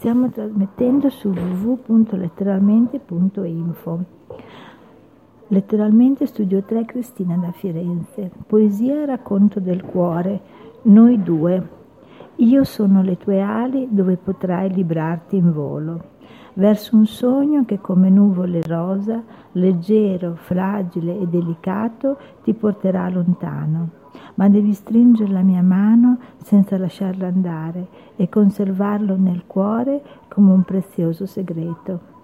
Stiamo trasmettendo su www.letteralmente.info. Letteralmente Studio 3 Cristina da Firenze. Poesia e racconto del cuore. Noi due. Io sono le tue ali dove potrai librarti in volo verso un sogno che come nuvole rosa, leggero, fragile e delicato, ti porterà lontano ma devi stringere la mia mano senza lasciarla andare e conservarlo nel cuore come un prezioso segreto.